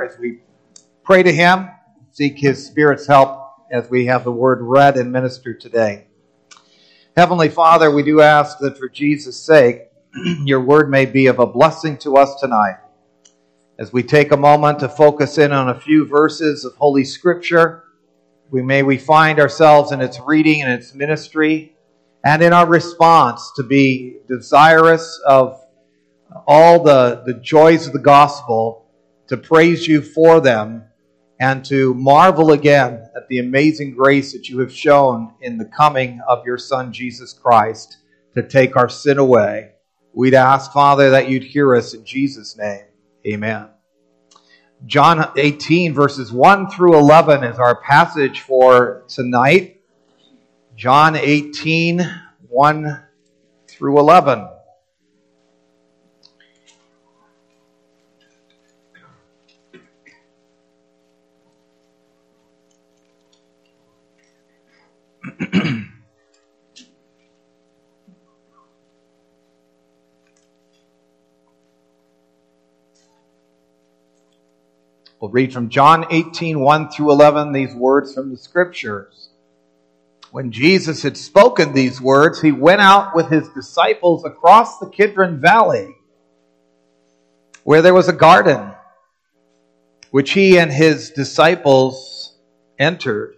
as we pray to Him, seek His Spirit's help as we have the word read and ministered today. Heavenly Father, we do ask that for Jesus' sake, your word may be of a blessing to us tonight. As we take a moment to focus in on a few verses of Holy Scripture, we may we find ourselves in its reading and its ministry, and in our response to be desirous of all the, the joys of the gospel to praise you for them and to marvel again at the amazing grace that you have shown in the coming of your Son, Jesus Christ, to take our sin away. We'd ask, Father, that you'd hear us in Jesus' name. Amen. John 18, verses 1 through 11 is our passage for tonight. John 18, 1 through 11. we'll read from John 18, 1 through 11, these words from the scriptures. When Jesus had spoken these words, he went out with his disciples across the Kidron Valley, where there was a garden, which he and his disciples entered.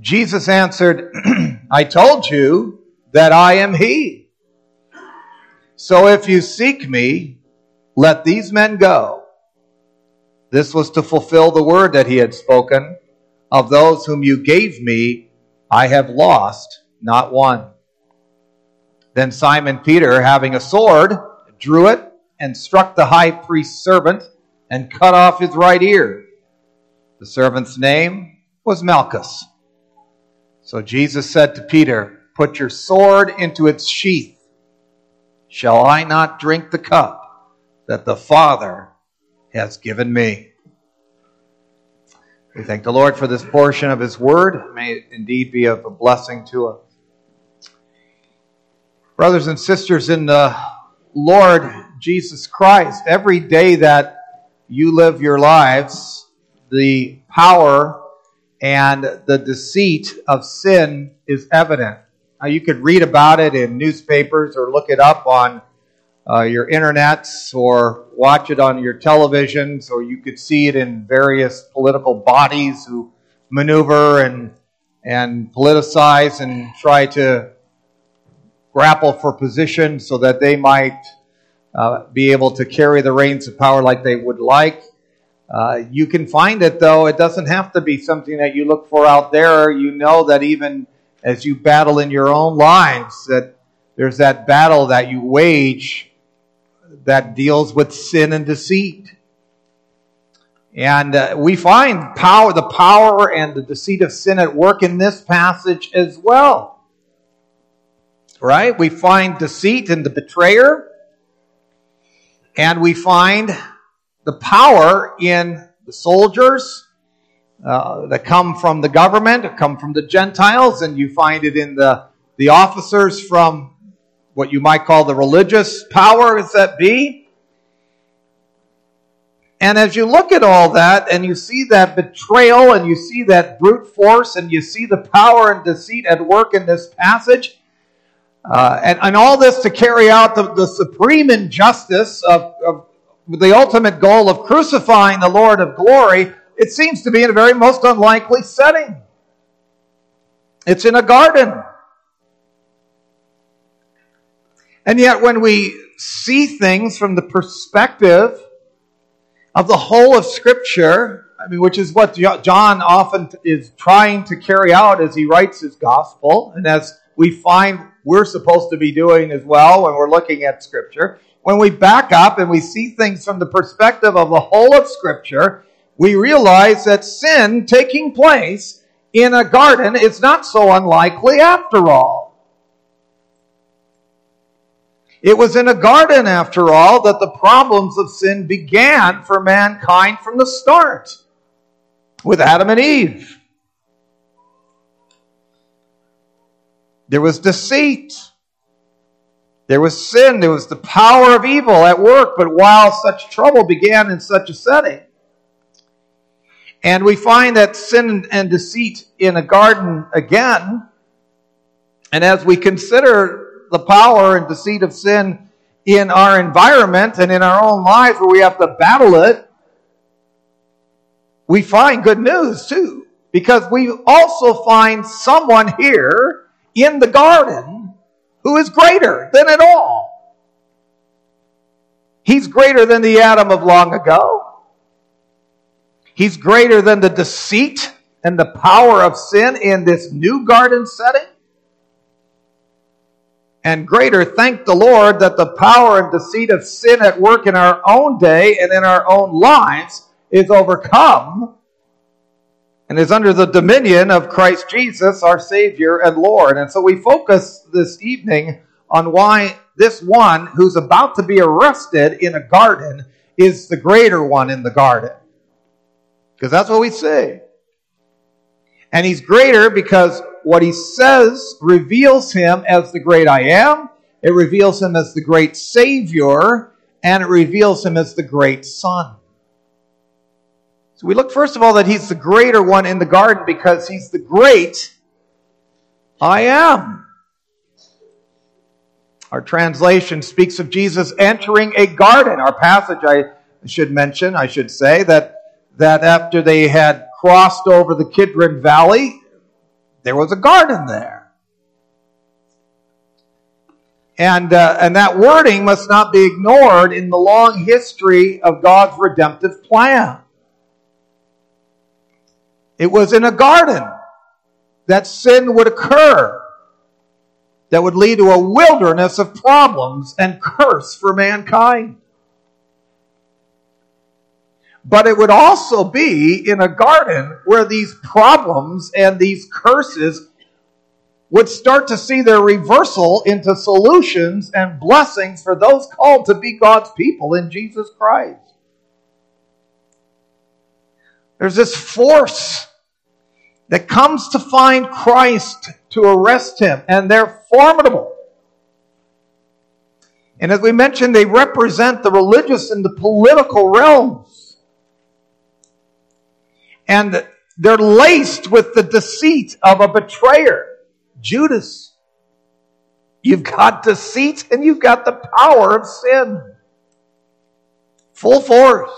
Jesus answered, I told you that I am He. So if you seek me, let these men go. This was to fulfill the word that he had spoken Of those whom you gave me, I have lost not one. Then Simon Peter, having a sword, drew it and struck the high priest's servant and cut off his right ear. The servant's name was Malchus. So Jesus said to Peter, Put your sword into its sheath. Shall I not drink the cup that the Father has given me? We thank the Lord for this portion of His Word. May it indeed be of a blessing to us. Brothers and sisters in the Lord Jesus Christ, every day that you live your lives, the power and the deceit of sin is evident. Now, you could read about it in newspapers or look it up on uh, your internets or watch it on your televisions, or you could see it in various political bodies who maneuver and and politicize and try to grapple for position so that they might uh, be able to carry the reins of power like they would like. Uh, you can find it, though. It doesn't have to be something that you look for out there. You know that even as you battle in your own lives, that there's that battle that you wage that deals with sin and deceit. And uh, we find power, the power and the deceit of sin at work in this passage as well. Right? We find deceit in the betrayer, and we find the power in the soldiers uh, that come from the government, come from the Gentiles, and you find it in the, the officers from what you might call the religious powers that be. And as you look at all that and you see that betrayal and you see that brute force and you see the power and deceit at work in this passage, uh, and, and all this to carry out the, the supreme injustice of, of the ultimate goal of crucifying the Lord of glory, it seems to be in a very most unlikely setting. It's in a garden. And yet, when we see things from the perspective of the whole of Scripture, I mean, which is what John often is trying to carry out as he writes his gospel, and as we find we're supposed to be doing as well when we're looking at Scripture. When we back up and we see things from the perspective of the whole of Scripture, we realize that sin taking place in a garden is not so unlikely after all. It was in a garden, after all, that the problems of sin began for mankind from the start with Adam and Eve. There was deceit. There was sin. There was the power of evil at work. But while such trouble began in such a setting, and we find that sin and deceit in a garden again, and as we consider the power and deceit of sin in our environment and in our own lives where we have to battle it, we find good news too. Because we also find someone here in the garden who is greater than it all. He's greater than the Adam of long ago. He's greater than the deceit and the power of sin in this new garden setting and greater. Thank the Lord that the power and deceit of sin at work in our own day and in our own lives is overcome and is under the dominion of Christ Jesus, our Savior and Lord. And so we focus this evening on why this one who's about to be arrested in a garden is the greater one in the garden. Because that's what we say. And he's greater because what he says reveals him as the great I am, it reveals him as the great Savior, and it reveals him as the great Son. So we look first of all that he's the greater one in the garden because he's the great I am. Our translation speaks of Jesus entering a garden. Our passage, I should mention, I should say, that, that after they had crossed over the Kidron Valley, there was a garden there. And, uh, and that wording must not be ignored in the long history of God's redemptive plan. It was in a garden that sin would occur, that would lead to a wilderness of problems and curse for mankind. But it would also be in a garden where these problems and these curses would start to see their reversal into solutions and blessings for those called to be God's people in Jesus Christ. There's this force that comes to find Christ to arrest him, and they're formidable. And as we mentioned, they represent the religious and the political realms and they're laced with the deceit of a betrayer, Judas. You've got deceit and you've got the power of sin. Full force.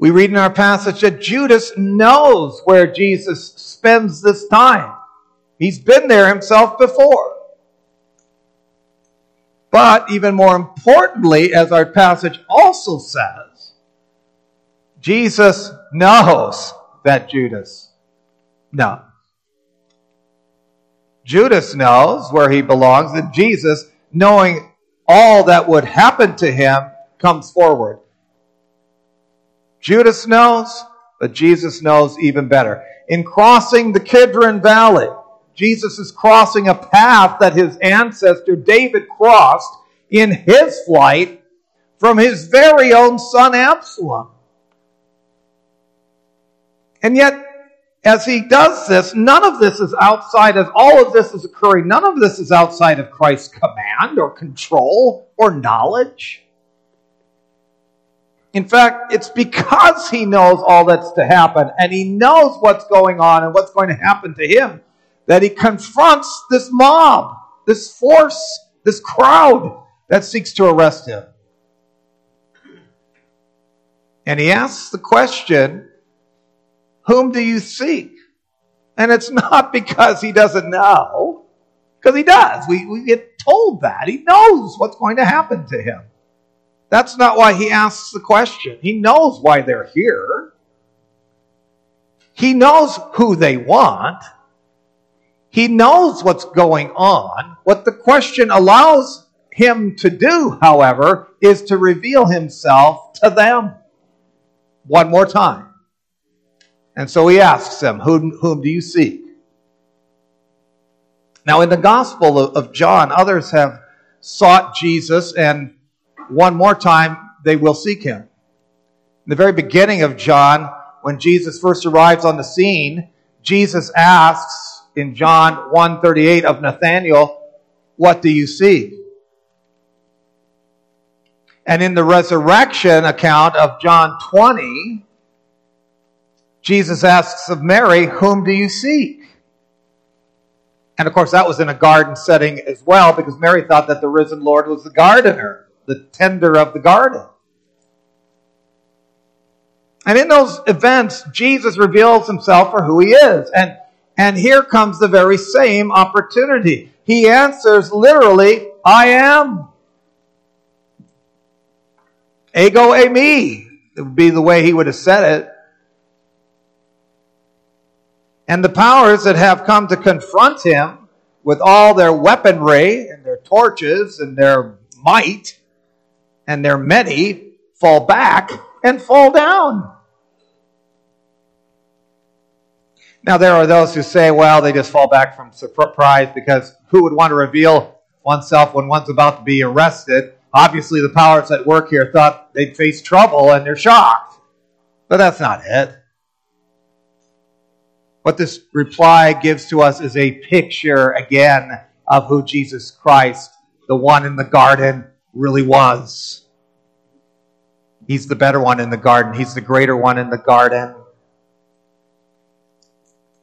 We read in our passage that Judas knows where Jesus spends this time. He's been there himself before. But even more importantly, as our passage also says, Jesus knows that Judas knows. Judas knows where he belongs, and Jesus, knowing all that would happen to him, comes forward. Judas knows, but Jesus knows even better. In crossing the Kidron Valley, Jesus is crossing a path that his ancestor David crossed in his flight from his very own son Absalom. And yet, as he does this, none of this is outside, as all of this is occurring, none of this is outside of Christ's command or control or knowledge. In fact, it's because he knows all that's to happen and he knows what's going on and what's going to happen to him that he confronts this mob, this force, this crowd that seeks to arrest him. And he asks the question, Whom do you seek? And it's not because he doesn't know, because he does. We, we get told that. He knows what's going to happen to him. That's not why he asks the question. He knows why they're here. He knows who they want. He knows what's going on. What the question allows him to do, however, is to reveal himself to them one more time. And so he asks them, Whom, whom do you seek? Now, in the Gospel of John, others have sought Jesus, and one more time they will seek him. In the very beginning of John, when Jesus first arrives on the scene, Jesus asks in John 1:38 of Nathanael, "What do you see?" And in the resurrection account of John 20, Jesus asks of Mary, Whom do you seek? And of course, that was in a garden setting as well, because Mary thought that the risen Lord was the gardener, the tender of the garden. And in those events, Jesus reveals himself for who he is. And, and here comes the very same opportunity. He answers literally, I am. Ego eimi. It would be the way he would have said it. And the powers that have come to confront him with all their weaponry and their torches and their might and their many fall back and fall down. Now, there are those who say, well, they just fall back from surprise because who would want to reveal oneself when one's about to be arrested? Obviously, the powers at work here thought they'd face trouble and they're shocked. But that's not it. What this reply gives to us is a picture again of who Jesus Christ, the one in the garden, really was. He's the better one in the garden, He's the greater one in the garden.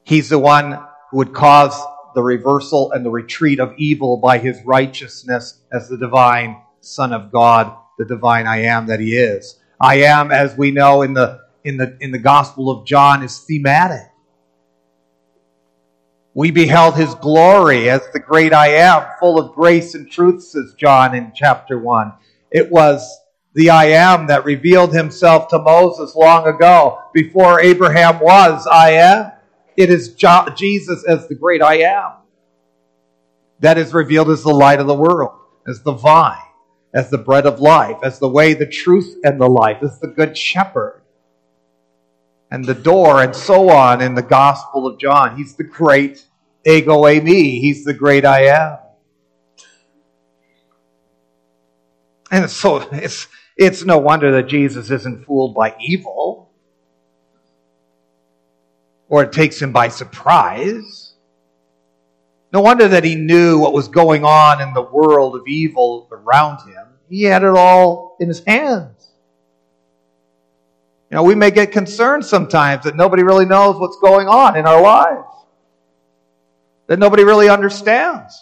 He's the one who would cause the reversal and the retreat of evil by his righteousness as the divine Son of God, the divine I am that he is. I am, as we know in the in the in the Gospel of John, is thematic. We beheld his glory as the great I am, full of grace and truth, says John in chapter 1. It was the I am that revealed himself to Moses long ago. Before Abraham was, I am. It is Jesus as the great I am that is revealed as the light of the world, as the vine, as the bread of life, as the way, the truth, and the life, as the good shepherd and the door, and so on in the Gospel of John. He's the great ego eimi. He's the great I am. And so it's, it's no wonder that Jesus isn't fooled by evil or it takes him by surprise. No wonder that he knew what was going on in the world of evil around him. He had it all in his hands. You know, we may get concerned sometimes that nobody really knows what's going on in our lives that nobody really understands,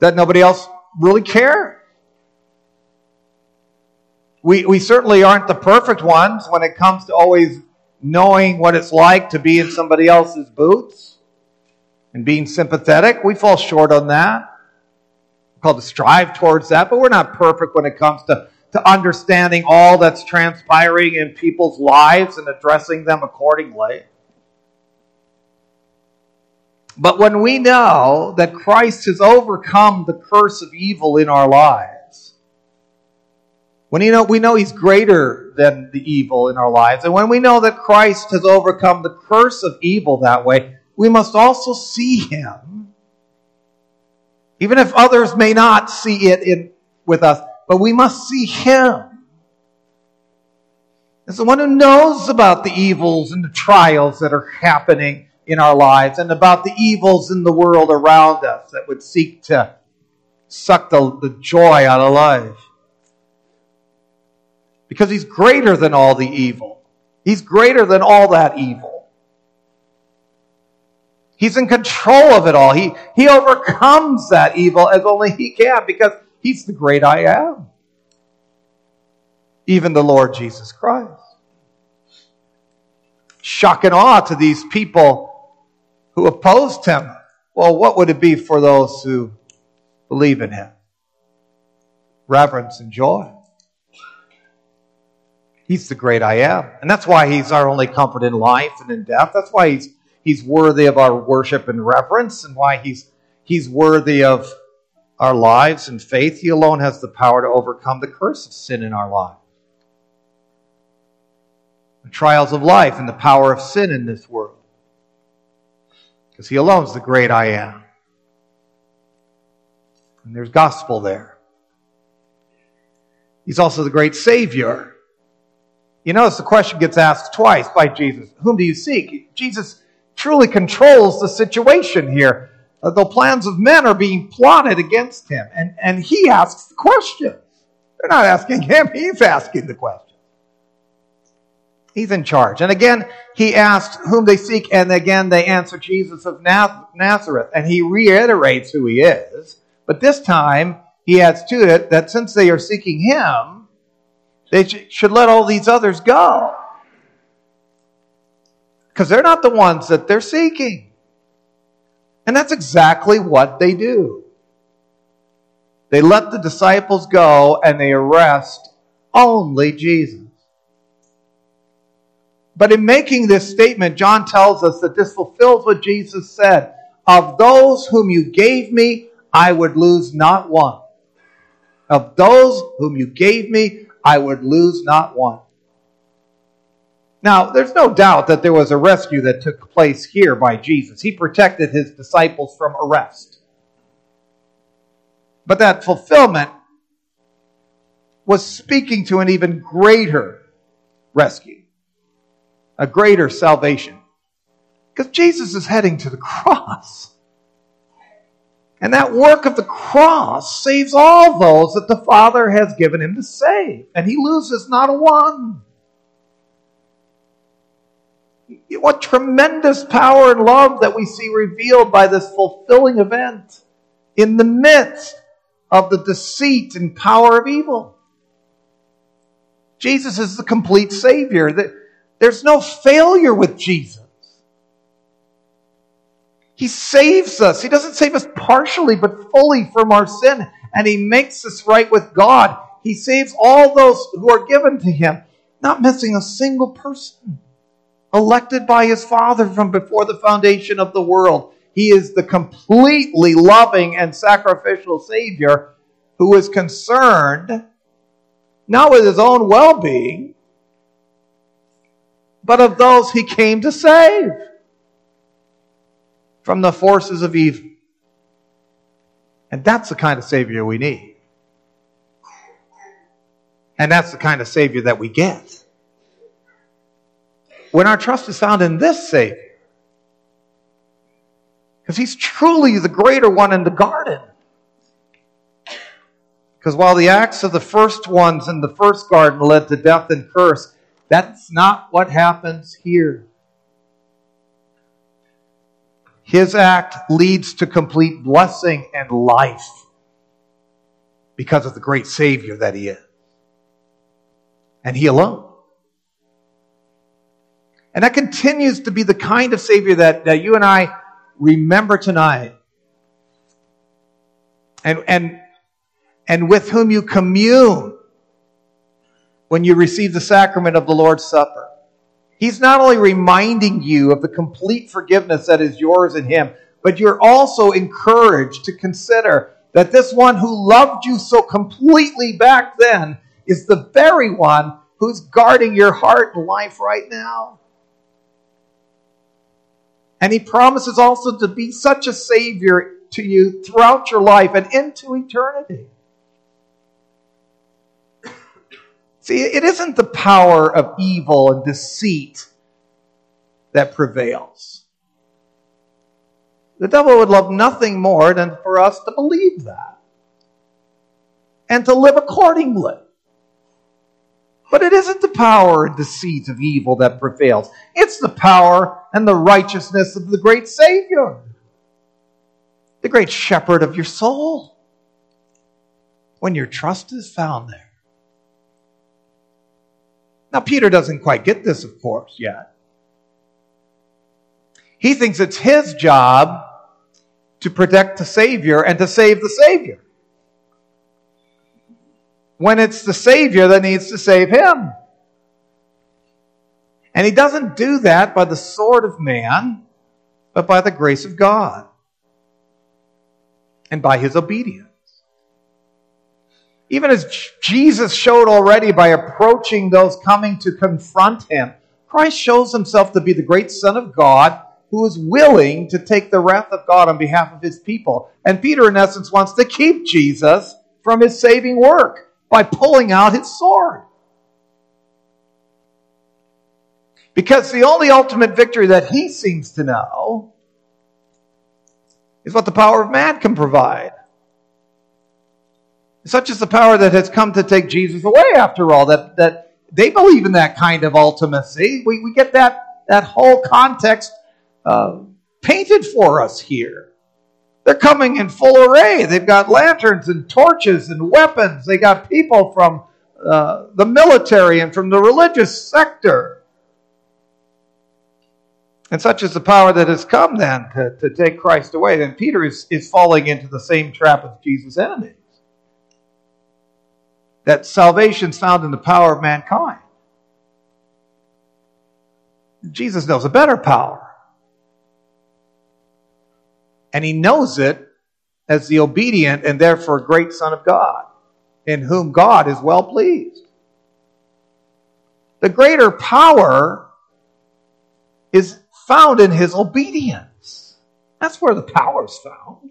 that nobody else really cares. We, we certainly aren't the perfect ones when it comes to always knowing what it's like to be in somebody else's boots and being sympathetic. We fall short on that. We're called to strive towards that, but we're not perfect when it comes to, to understanding all that's transpiring in people's lives and addressing them accordingly. But when we know that Christ has overcome the curse of evil in our lives, when you know, we know He's greater than the evil in our lives, and when we know that Christ has overcome the curse of evil that way, we must also see Him. Even if others may not see it in, with us, but we must see Him. As the one who knows about the evils and the trials that are happening in our lives and about the evils in the world around us that would seek to suck the, the joy out of life. Because he's greater than all the evil. He's greater than all that evil. He's in control of it all. He, he overcomes that evil as only he can because he's the great I am. even the Lord Jesus Christ. Shock and awe to these people who opposed him. Well, what would it be for those who believe in him? Reverence and joy. He's the great I am. And that's why he's our only comfort in life and in death. That's why he's, he's worthy of our worship and reverence and why he's, he's worthy of our lives and faith. He alone has the power to overcome the curse of sin in our lives. The trials of life and the power of sin in this world. Because he alone is the great I am. And there's gospel there. He's also the great Savior. You notice the question gets asked twice by Jesus Whom do you seek? Jesus truly controls the situation here. Uh, the plans of men are being plotted against him, and, and he asks the question. They're not asking him, he's asking the question. He's in charge. And again, he asked whom they seek, and again they answer Jesus of Nazareth. And he reiterates who he is. But this time, he adds to it that since they are seeking him, they should let all these others go. Because they're not the ones that they're seeking. And that's exactly what they do. They let the disciples go and they arrest only Jesus. But in making this statement, John tells us that this fulfills what Jesus said Of those whom you gave me, I would lose not one. Of those whom you gave me, I would lose not one. Now, there's no doubt that there was a rescue that took place here by Jesus. He protected his disciples from arrest. But that fulfillment was speaking to an even greater rescue, a greater salvation. Because Jesus is heading to the cross. And that work of the cross saves all those that the Father has given him to save. And he loses not a one. What tremendous power and love that we see revealed by this fulfilling event in the midst of the deceit and power of evil. Jesus is the complete Savior. There's no failure with Jesus. He saves us. He doesn't save us partially, but fully from our sin. And He makes us right with God. He saves all those who are given to Him, not missing a single person. Elected by His Father from before the foundation of the world. He is the completely loving and sacrificial Savior who is concerned not with His own well being, but of those He came to save from the forces of evil. And that's the kind of Savior we need. And that's the kind of Savior that we get. When our trust is found in this Savior, because He's truly the greater one in the garden. Because while the acts of the first ones in the first garden led to death and curse, that's not what happens here. His act leads to complete blessing and life because of the great Savior that He is. And He alone. And that continues to be the kind of Savior that, that you and I remember tonight. And, and, and with whom you commune when you receive the sacrament of the Lord's Supper. He's not only reminding you of the complete forgiveness that is yours in Him, but you're also encouraged to consider that this one who loved you so completely back then is the very one who's guarding your heart and life right now. And He promises also to be such a Savior to you throughout your life and into eternity. See, it isn't the power of evil and deceit that prevails. The devil would love nothing more than for us to believe that and to live accordingly. But it isn't the power and deceit of evil that prevails. It's the power and the righteousness of the great Savior, the great shepherd of your soul. When your trust is found there, Now, Peter doesn't quite get this, of course, yet. He thinks it's his job to protect the Savior and to save the Savior. When it's the Savior that needs to save him. And he doesn't do that by the sword of man, but by the grace of God and by his obedience. Even as Jesus showed already by approaching those coming to confront him, Christ shows himself to be the great Son of God who is willing to take the wrath of God on behalf of his people. And Peter, in essence, wants to keep Jesus from his saving work by pulling out his sword. Because the only ultimate victory that he seems to know is what the power of man can provide. Such is the power that has come to take Jesus away, after all, that, that they believe in that kind of ultimacy. We, we get that, that whole context uh, painted for us here. They're coming in full array. They've got lanterns and torches and weapons. They got people from uh, the military and from the religious sector. And such is the power that has come then to, to take Christ away. Then Peter is, is falling into the same trap as Jesus' enemies that salvation is found in the power of mankind. Jesus knows a better power. And he knows it as the obedient and therefore great Son of God, in whom God is well pleased. The greater power is found in his obedience. That's where the power is found.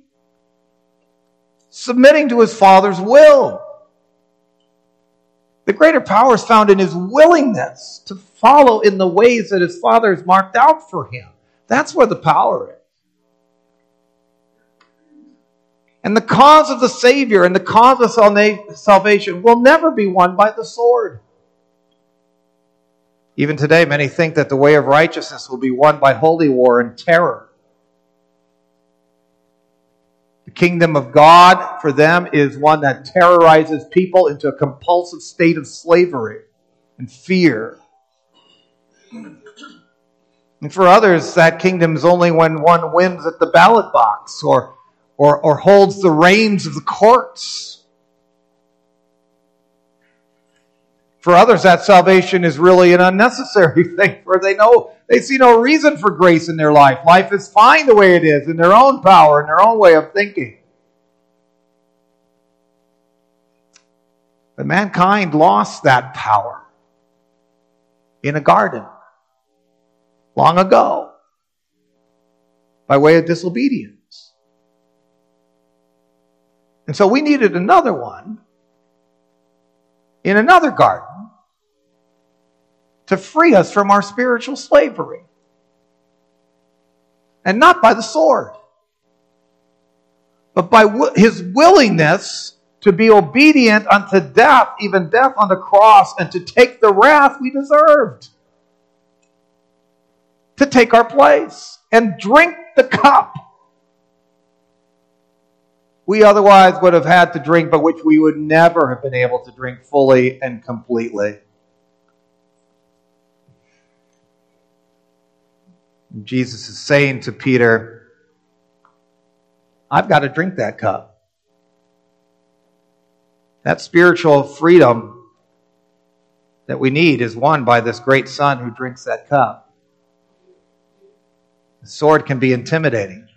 Submitting to his Father's will. The greater power is found in his willingness to follow in the ways that his Father has marked out for him. That's where the power is. And the cause of the Savior and the cause of salvation will never be won by the sword. Even today, many think that the way of righteousness will be won by holy war and terror. The kingdom of God for them is one that terrorizes people into a compulsive state of slavery and fear. And for others, that kingdom is only when one wins at the ballot box or, or, or holds the reins of the courts. For others, that salvation is really an unnecessary thing, for they know they see no reason for grace in their life. Life is fine the way it is, in their own power, in their own way of thinking. But mankind lost that power in a garden long ago by way of disobedience. And so we needed another one in another garden to free us from our spiritual slavery. And not by the sword, but by his willingness to be obedient unto death, even death on the cross, and to take the wrath we deserved. To take our place and drink the cup we otherwise would have had to drink, but which we would never have been able to drink fully and completely. Jesus is saying to Peter, I've got to drink that cup. That spiritual freedom that we need is won by this great son who drinks that cup. The sword can be intimidating,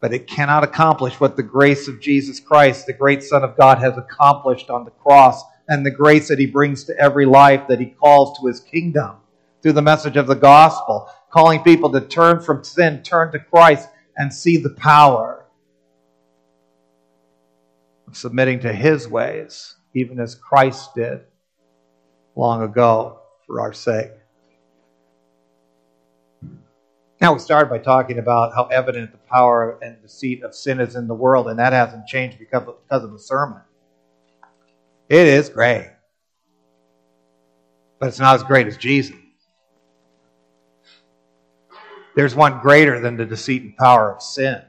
but it cannot accomplish what the grace of Jesus Christ, the great Son of God, has accomplished on the cross and the grace that he brings to every life that he calls to his kingdom through the message of the gospel, calling people to turn from sin, turn to Christ, and see the power of submitting to his ways, even as Christ did long ago for our sake. Now, we started by talking about how evident the power and deceit of sin is in the world, and that hasn't changed because of, because of the sermon. It is great, but it's not as great as Jesus. There's one greater than the deceit and power of sin.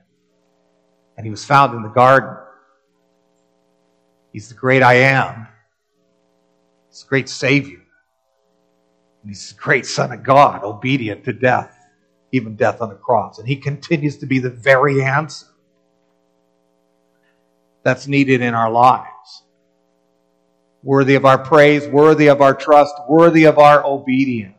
And he was found in the garden. He's the great I am. He's a great Savior. And he's a great Son of God, obedient to death, even death on the cross. And he continues to be the very answer that's needed in our lives. Worthy of our praise, worthy of our trust, worthy of our obedience.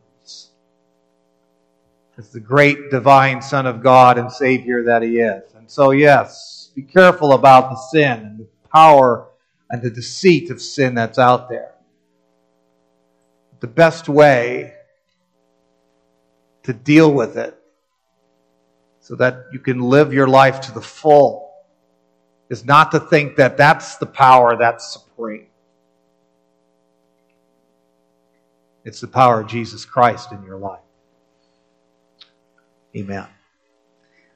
As the great divine Son of God and Savior that he is. And so, yes, be careful about the sin and the power and the deceit of sin that's out there. The best way to deal with it so that you can live your life to the full is not to think that that's the power that's supreme. It's the power of Jesus Christ in your life. Amen.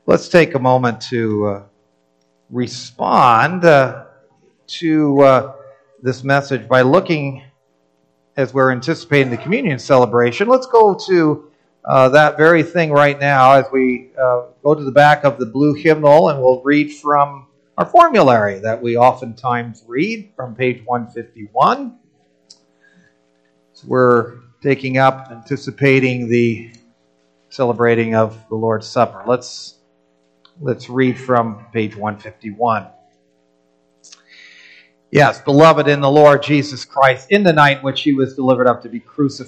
Let's take a moment to uh, respond uh, to uh, this message by looking, as we're anticipating the communion celebration, let's go to uh, that very thing right now as we uh, go to the back of the blue hymnal and we'll read from our formulary that we oftentimes read from page 151. So we're taking up, anticipating the celebrating of the Lord's Supper. Let's let's read from page 151. Yes, beloved in the Lord Jesus Christ, in the night which he was delivered up to be crucified.